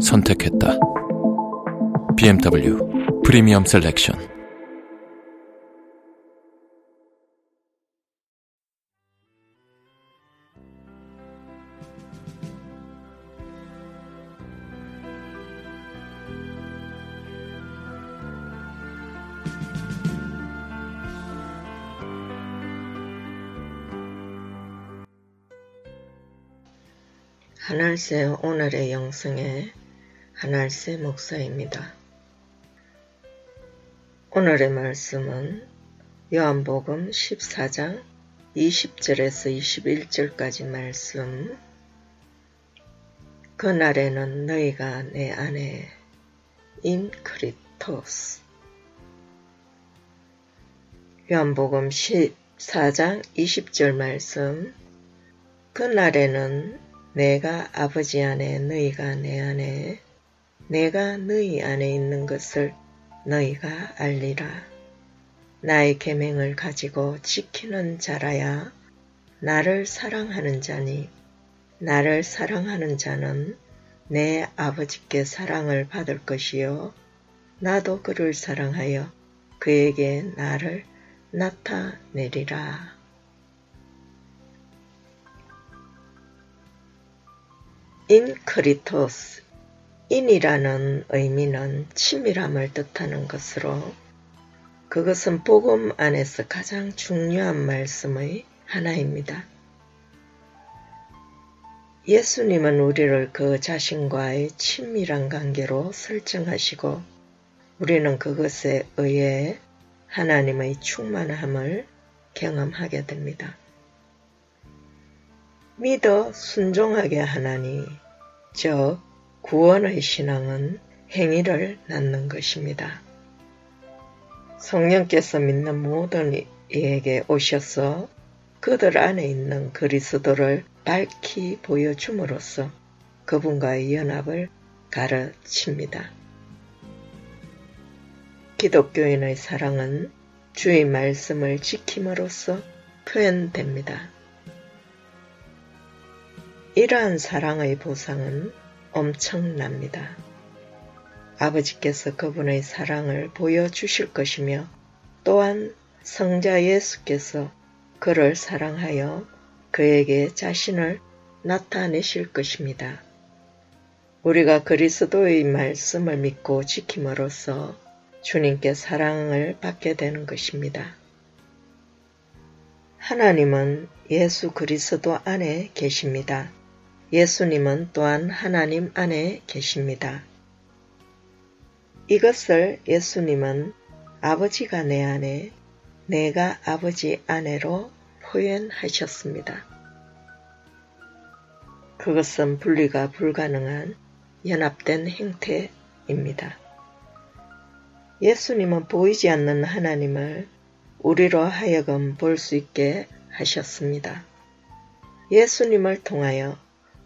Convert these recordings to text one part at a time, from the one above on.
선택했다. BMW 프리미엄 셀렉션 하날새 오늘의 영성의 하날새 목사입니다. 오늘의 말씀은 요한복음 14장 20절에서 21절까지 말씀. 그날에는 너희가 내 안에 인 크리토스. 요한복음 14장 20절 말씀. 그날에는 내가 아버지 안에 너희가 내 안에 내가 너희 안에 있는 것을 너희가 알리라. 나의 계명을 가지고 지키는 자라야 나를 사랑하는 자니 나를 사랑하는 자는 내 아버지께 사랑을 받을 것이요 나도 그를 사랑하여 그에게 나를 나타내리라. 인크리토스 인이라는 의미는 치밀함을 뜻하는 것으로 그것은 복음 안에서 가장 중요한 말씀의 하나입니다. 예수님은 우리를 그 자신과의 친밀한 관계로 설정하시고 우리는 그것에 의해 하나님의 충만함을 경험하게 됩니다. 믿어 순종하게 하나니 즉 구원의 신앙은 행위를 낳는 것입니다. 성령께서 믿는 모든 이에게 오셔서 그들 안에 있는 그리스도를 밝히 보여줌으로써 그분과의 연합을 가르칩니다. 기독교인의 사랑은 주의 말씀을 지킴으로써 표현됩니다. 이러한 사랑의 보상은 엄청납니다. 아버지께서 그분의 사랑을 보여주실 것이며 또한 성자 예수께서 그를 사랑하여 그에게 자신을 나타내실 것입니다. 우리가 그리스도의 말씀을 믿고 지킴으로써 주님께 사랑을 받게 되는 것입니다. 하나님은 예수 그리스도 안에 계십니다. 예수님은 또한 하나님 안에 계십니다. 이것을 예수님은 아버지가 내 안에, 내가 아버지 안에로 표현하셨습니다. 그것은 분리가 불가능한 연합된 행태입니다. 예수님은 보이지 않는 하나님을 우리로 하여금 볼 수 있게 하셨습니다. 예수님을 통하여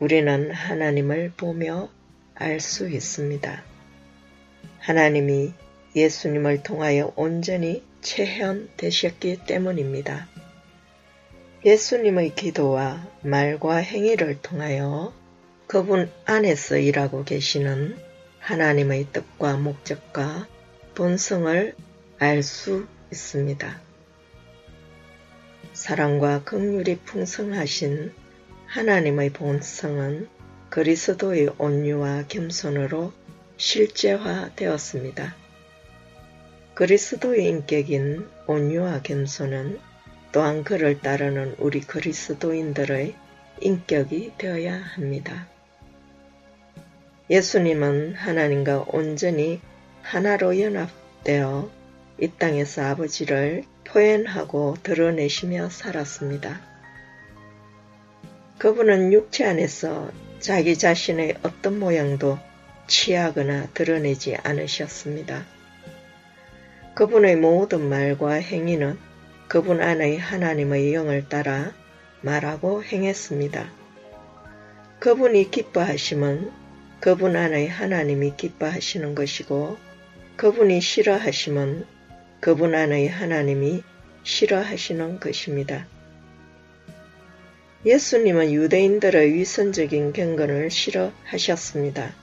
우리는 하나님을 보며 알 수 있습니다. 하나님이 예수님을 통하여 온전히 체현되셨기 때문입니다. 예수님의 기도와 말과 행위를 통하여 그분 안에서 일하고 계시는 하나님의 뜻과 목적과 본성을 알 수 있습니다. 사랑과 긍휼이 풍성하신 하나님의 본성은 그리스도의 온유와 겸손으로 실제화되었습니다. 그리스도의 인격인 온유와 겸손은 또한 그를 따르는 우리 그리스도인들의 인격이 되어야 합니다. 예수님은 하나님과 온전히 하나로 연합되어 이 땅에서 아버지를 표현하고 드러내시며 살았습니다. 그분은 육체 안에서 자기 자신의 어떤 모양도 취하거나 드러내지 않으셨습니다. 그분의 모든 말과 행위는 그분 안의 하나님의 영을 따라 말하고 행했습니다. 그분이 기뻐하심은 그분 안의 하나님이 기뻐하시는 것이고 그분이 싫어하심은 그분 안의 하나님이 싫어하시는 것입니다. 예수님은 유대인들의 위선적인 경건을 싫어하셨습니다.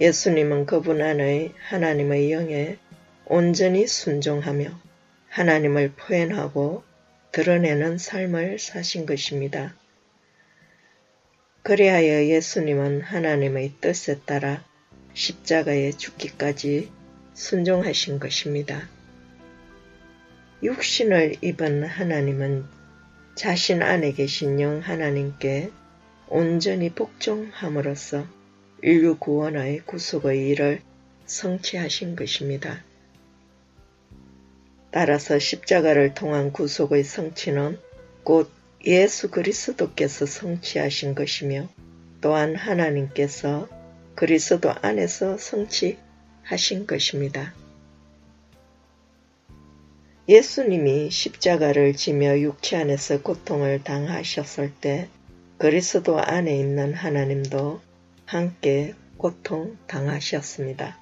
예수님은 그분 안의 하나님의 영에 온전히 순종하며 하나님을 표현하고 드러내는 삶을 사신 것입니다. 그리하여 예수님은 하나님의 뜻에 따라 십자가에 죽기까지 순종하신 것입니다. 육신을 입은 하나님은 자신 안에 계신 영 하나님께 온전히 복종함으로써 인류 구원의 구속의 일을 성취하신 것입니다. 따라서 십자가를 통한 구속의 성취는 곧 예수 그리스도께서 성취하신 것이며 또한 하나님께서 그리스도 안에서 성취하신 것입니다. 예수님이 십자가를 지며 육체 안에서 고통을 당하셨을 때 그리스도 안에 있는 하나님도 함께 고통 당하셨습니다.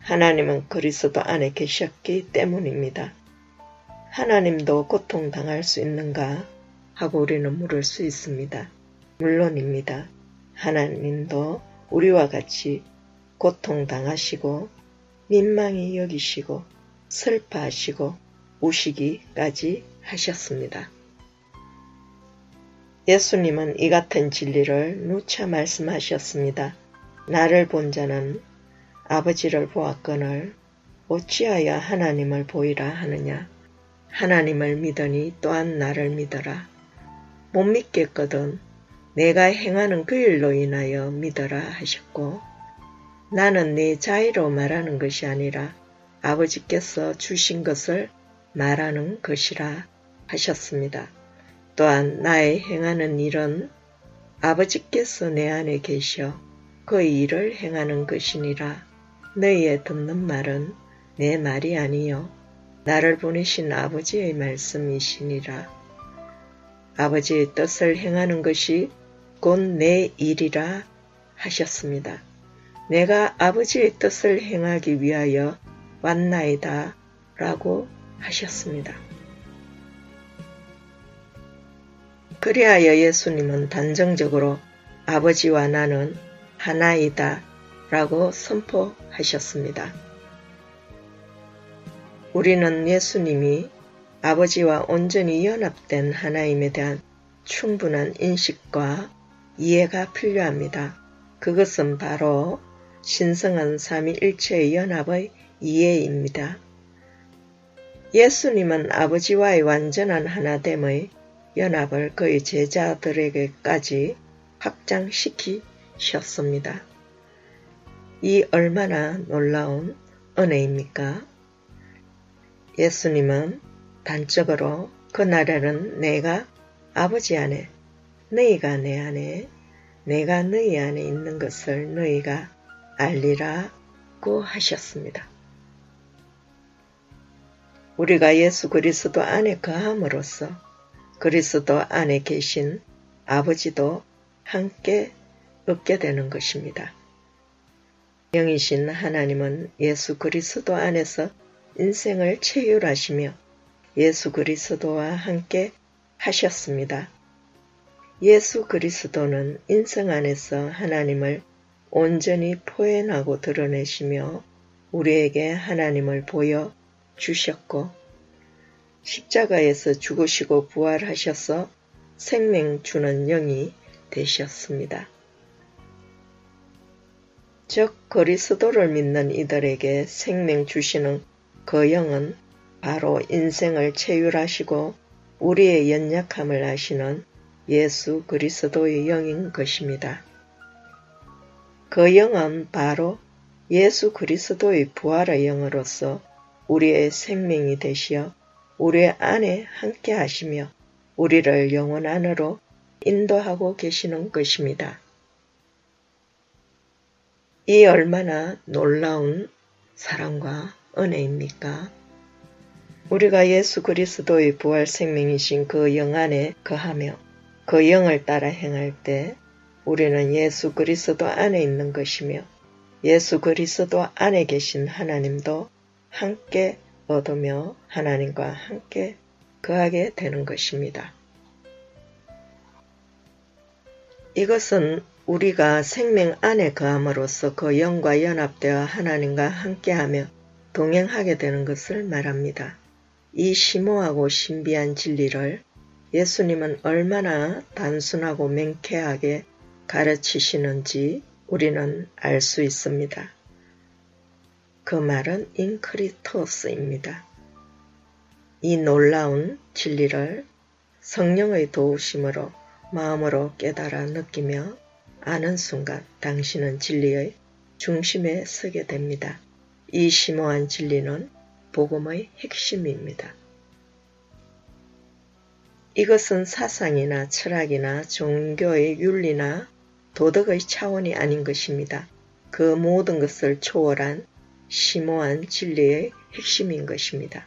하나님은 그리스도 안에 계셨기 때문입니다. 하나님도 고통 당할 수 있는가 하고 우리는 물을 수 있습니다. 물론입니다. 하나님도 우리와 같이 고통 당하시고 민망히 여기시고 슬퍼하시고 우시기까지 하셨습니다. 예수님은 이 같은 진리를 누차 말씀하셨습니다. 나를 본 자는 아버지를 보았거늘 어찌하여 하나님을 보이라 하느냐. 하나님을 믿으니 또한 나를 믿어라. 못 믿겠거든 내가 행하는 그 일로 인하여 믿어라 하셨고 나는 내 자의로 말하는 것이 아니라 아버지께서 주신 것을 말하는 것이라 하셨습니다. 또한 나의 행하는 일은 아버지께서 내 안에 계셔 그 일을 행하는 것이니라. 너희의 듣는 말은 내 말이 아니요 나를 보내신 아버지의 말씀이시니라. 아버지의 뜻을 행하는 것이 곧 내 일이라 하셨습니다. 내가 아버지의 뜻을 행하기 위하여 왔나이다 라고 하셨습니다. 그리하여 예수님은 단정적으로 아버지와 나는 하나이다 라고 선포하셨습니다. 우리는 예수님이 아버지와 온전히 연합된 하나님에 대한 충분한 인식과 이해가 필요합니다. 그것은 바로 신성한 삼위일체의 연합의 이해입니다. 예수님은 아버지와의 완전한 하나됨의 연합을 그의 제자들에게까지 확장시키셨습니다. 이 얼마나 놀라운 은혜입니까? 예수님은 단적으로 그날에는 내가 아버지 안에, 너희가 내 안에, 내가 너희 안에 있는 것을 너희가 알리라고 하셨습니다. 우리가 예수 그리스도 안에 거함으로써 그리스도 안에 계신 아버지도 함께 얻게 되는 것입니다. 영이신 하나님은 예수 그리스도 안에서 인생을 체휼하시며 예수 그리스도와 함께 하셨습니다. 예수 그리스도는 인생 안에서 하나님을 온전히 표현하고 드러내시며 우리에게 하나님을 보여 주셨고 십자가에서 죽으시고 부활하셔서 생명 주는 영이 되셨습니다. 즉 그리스도를 믿는 이들에게 생명 주시는 그 영은 바로 인생을 체휼하시고 우리의 연약함을 아시는 예수 그리스도의 영인 것입니다. 그 영은 바로 예수 그리스도의 부활의 영으로서 우리의 생명이 되시어 우리 안에 함께 하시며 우리를 영원 안으로 인도하고 계시는 것입니다. 이 얼마나 놀라운 사랑과 은혜입니까? 우리가 예수 그리스도의 부활 생명이신 그 영 안에 거하며 그 영을 따라 행할 때 우리는 예수 그리스도 안에 있는 것이며 예수 그리스도 안에 계신 하나님도 함께 얻으며 하나님과 함께 거하게 되는 것입니다. 이것은 우리가 생명 안에 거함으로써 그 영과 연합되어 하나님과 함께하며 동행하게 되는 것을 말합니다. 이 심오하고 신비한 진리를 예수님은 얼마나 단순하고 맹쾌하게 가르치시는지 우리는 알 수 있습니다. 그 말은 인크리토스입니다. 이 놀라운 진리를 성령의 도우심으로 마음으로 깨달아 느끼며 아는 순간 당신은 진리의 중심에 서게 됩니다. 이 심오한 진리는 복음의 핵심입니다. 이것은 사상이나 철학이나 종교의 윤리나 도덕의 차원이 아닌 것입니다. 그 모든 것을 초월한 심오한 진리의 핵심인 것입니다.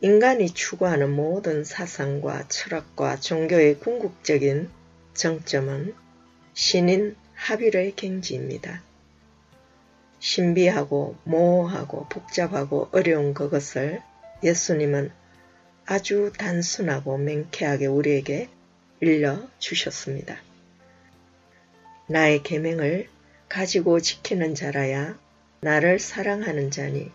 인간이 추구하는 모든 사상과 철학과 종교의 궁극적인 정점은 신인 합일의 갱지입니다. 신비하고 모호하고 복잡하고 어려운 그것을 예수님은 아주 단순하고 맹쾌하게 우리에게 일러 주셨습니다. 나의 계명을 가지고 지키는 자라야 나를 사랑하는 자니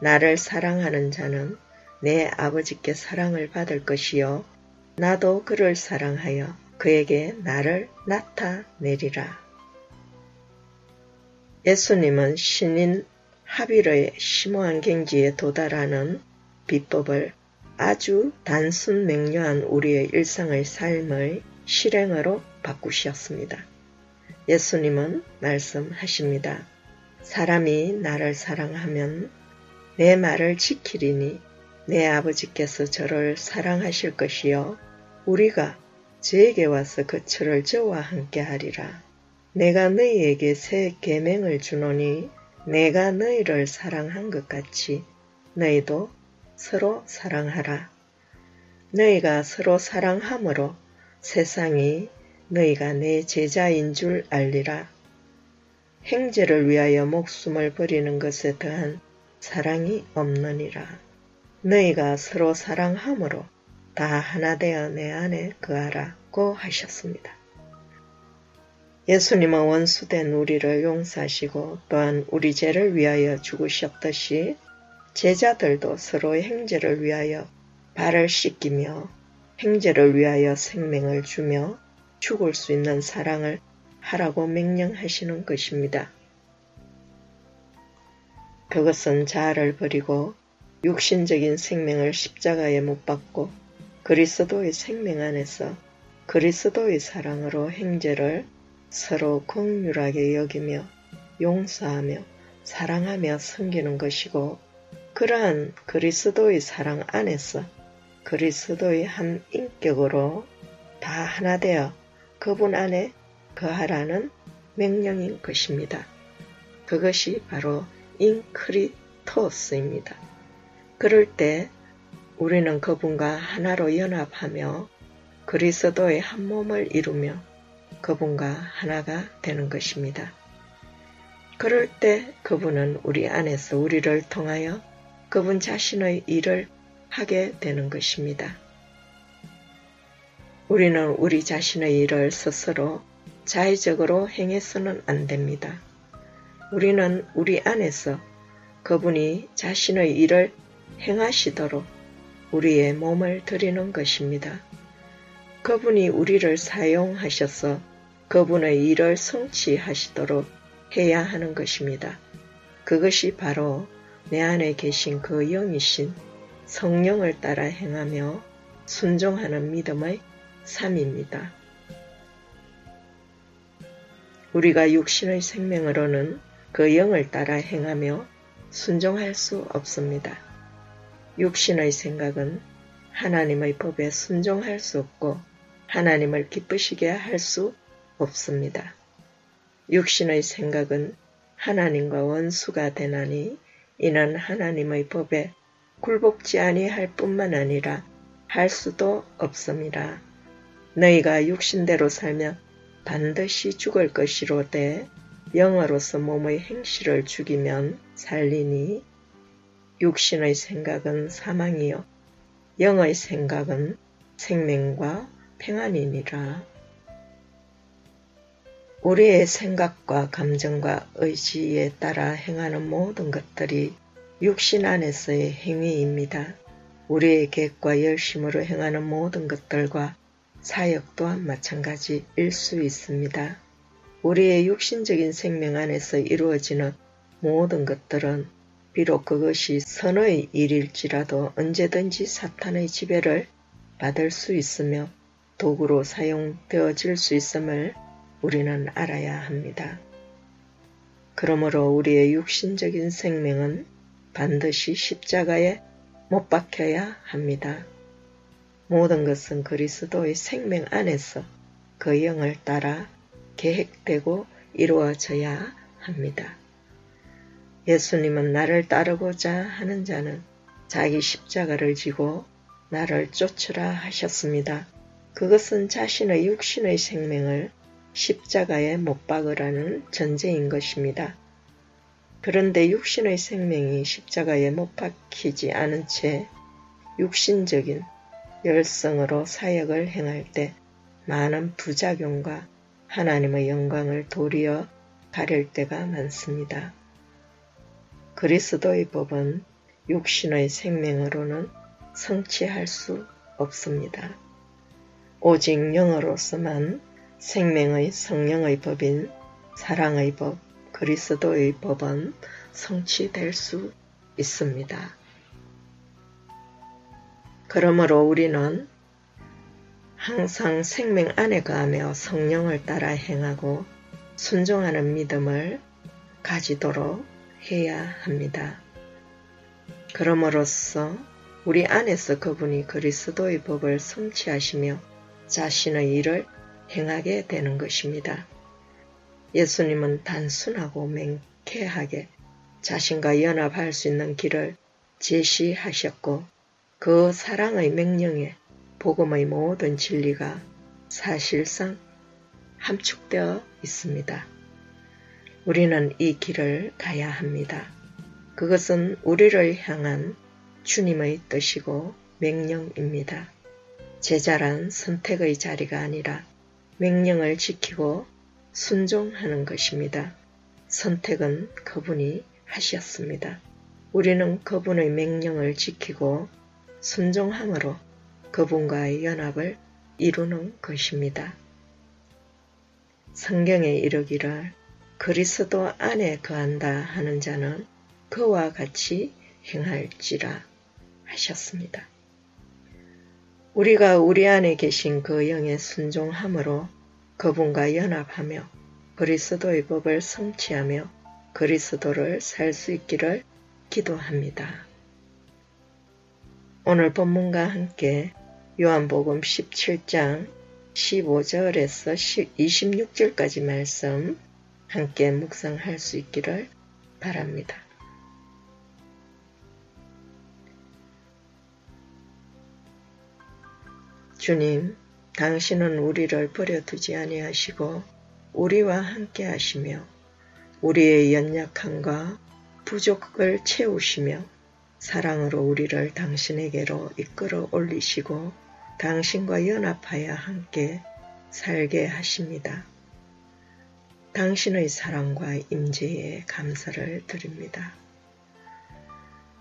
나를 사랑하는 자는 내 아버지께 사랑을 받을 것이요 나도 그를 사랑하여 그에게 나를 나타내리라. 예수님은 신인 하비르의 심오한 경지에 도달하는 비법을 아주 단순 명료한 우리의 일상의 삶의 실행으로 바꾸셨습니다. 예수님은 말씀하십니다. 사람이 나를 사랑하면 내 말을 지키리니 내 아버지께서 저를 사랑하실 것이요 우리가 저에게 와서 그처를 저와 함께 하리라. 내가 너희에게 새 계명을 주노니 내가 너희를 사랑한 것 같이 너희도 서로 사랑하라. 너희가 서로 사랑함으로 세상이 너희가 내 제자인 줄 알리라. 행제를 위하여 목숨을 버리는 것에 더한 사랑이 없느니라. 너희가 서로 사랑함으로 다 하나 되어 내 안에 거하라고 하셨습니다. 예수님은 원수된 우리를 용서하시고 또한 우리 죄를 위하여 죽으셨듯이 제자들도 서로의 행제를 위하여 발을 씻기며 행제를 위하여 생명을 주며 죽을 수 있는 사랑을 하라고 명령하시는 것입니다. 그것은 자아를 버리고 육신적인 생명을 십자가에 못 박고 그리스도의 생명 안에서 그리스도의 사랑으로 행제를 서로 긍휼하게 여기며 용서하며 사랑하며 섬기는 것이고 그러한 그리스도의 사랑 안에서 그리스도의 한 인격으로 다 하나 되어 그분 안에 거하라는 명령인 것입니다. 그것이 바로 인크리토스입니다. 그럴 때 우리는 그분과 하나로 연합하며 그리스도의 한 몸을 이루며 그분과 하나가 되는 것입니다. 그럴 때 그분은 우리 안에서 우리를 통하여 그분 자신의 일을 하게 되는 것입니다. 우리는 우리 자신의 일을 스스로 자의적으로 행해서는 안 됩니다. 우리는 우리 안에서 그분이 자신의 일을 행하시도록 우리의 몸을 드리는 것입니다. 그분이 우리를 사용하셔서 그분의 일을 성취하시도록 해야 하는 것입니다. 그것이 바로 내 안에 계신 그 영이신 성령을 따라 행하며 순종하는 믿음의 삶입니다. 우리가 육신의 생명으로는 그 영을 따라 행하며 순종할 수 없습니다. 육신의 생각은 하나님의 법에 순종할 수 없고 하나님을 기쁘시게 할 수 없습니다. 육신의 생각은 하나님과 원수가 되나니 이는 하나님의 법에 굴복지 아니할 뿐만 아니라 할 수도 없습니다. 너희가 육신대로 살면 반드시 죽을 것이로되 영어로서 몸의 행실을 죽이면 살리니 육신의 생각은 사망이요 영의 생각은 생명과 평안이니라. 우리의 생각과 감정과 의지에 따라 행하는 모든 것들이 육신 안에서의 행위입니다. 우리의 계획과 열심으로 행하는 모든 것들과 사역 또한 마찬가지일 수 있습니다. 우리의 육신적인 생명 안에서 이루어지는 모든 것들은 비록 그것이 선의 일일지라도 언제든지 사탄의 지배를 받을 수 있으며 도구로 사용되어질 수 있음을 우리는 알아야 합니다. 그러므로 우리의 육신적인 생명은 반드시 십자가에 못 박혀야 합니다. 모든 것은 그리스도의 생명 안에서 그 영을 따라 계획되고 이루어져야 합니다. 예수님은 나를 따르고자 하는 자는 자기 십자가를 지고 나를 쫓으라 하셨습니다. 그것은 자신의 육신의 생명을 십자가에 못 박으라는 전제인 것입니다. 그런데 육신의 생명이 십자가에 못 박히지 않은 채 육신적인 열성으로 사역을 행할 때 많은 부작용과 하나님의 영광을 도리어 가릴 때가 많습니다. 그리스도의 법은 육신의 생명으로는 성취할 수 없습니다. 오직 영어로서만 생명의 성령의 법인 사랑의 법, 그리스도의 법은 성취될 수 있습니다. 그러므로 우리는 항상 생명 안에 거하며 성령을 따라 행하고 순종하는 믿음을 가지도록 해야 합니다. 그럼으로써 우리 안에서 그분이 그리스도의 법을 성취하시며 자신의 일을 행하게 되는 것입니다. 예수님은 단순하고 맹쾌하게 자신과 연합할 수 있는 길을 제시하셨고 그 사랑의 명령에 복음의 모든 진리가 사실상 함축되어 있습니다. 우리는 이 길을 가야 합니다. 그것은 우리를 향한 주님의 뜻이고 명령입니다. 제자란 선택의 자리가 아니라 명령을 지키고 순종하는 것입니다. 선택은 그분이 하셨습니다. 우리는 그분의 명령을 지키고 순종함으로 그분과의 연합을 이루는 것입니다. 성경에 이르기를 그리스도 안에 거한다 하는 자는 그와 같이 행할지라 하셨습니다. 우리가 우리 안에 계신 그 영에 순종함으로 그분과 연합하며 그리스도의 법을 성취하며 그리스도를 살 수 있기를 기도합니다. 오늘 본문과 함께 요한복음 17장 15절에서 26절까지 말씀 함께 묵상할 수 있기를 바랍니다. 주님, 당신은 우리를 버려두지 아니하시고 우리와 함께 하시며 우리의 연약함과 부족을 채우시며 사랑으로 우리를 당신에게로 이끌어 올리시고 당신과 연합하여 함께 살게 하십니다. 당신의 사랑과 임재에 감사를 드립니다.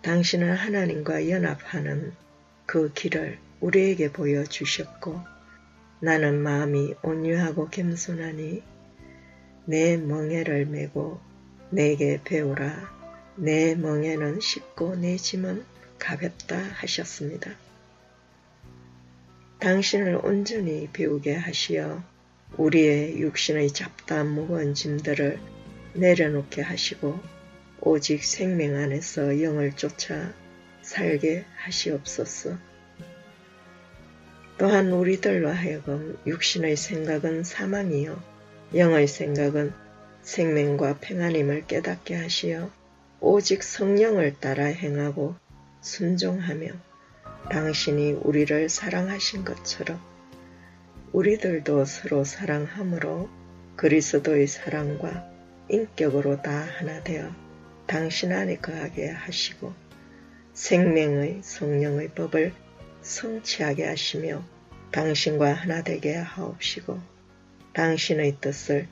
당신은 하나님과 연합하는 그 길을 우리에게 보여주셨고 나는 마음이 온유하고 겸손하니 내 멍에를 메고 내게 배우라 내 멍에는 쉽고 내 짐은 가볍다 하셨습니다. 당신을 온전히 배우게 하시어 우리의 육신의 잡다한 무거운 짐들을 내려놓게 하시고 오직 생명 안에서 영을 쫓아 살게 하시옵소서. 또한 우리들로 하여금 육신의 생각은 사망이요 영의 생각은 생명과 평안임을 깨닫게 하시어 오직 성령을 따라 행하고 순종하며 당신이 우리를 사랑하신 것처럼 우리들도 서로 사랑함으로 그리스도의 사랑과 인격으로 다 하나 되어 당신 안에 거하게 하시고 생명의 성령의 법을 성취하게 하시며 당신과 하나 되게 하옵시고 당신의 뜻을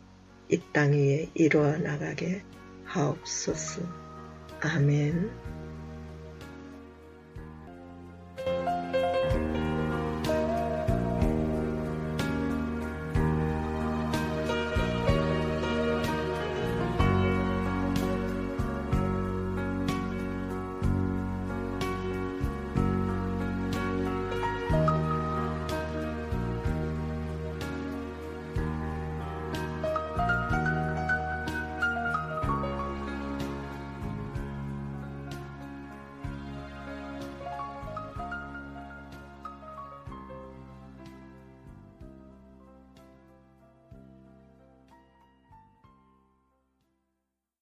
이 땅 위에 이루어 나가게 하옵소서. 아멘.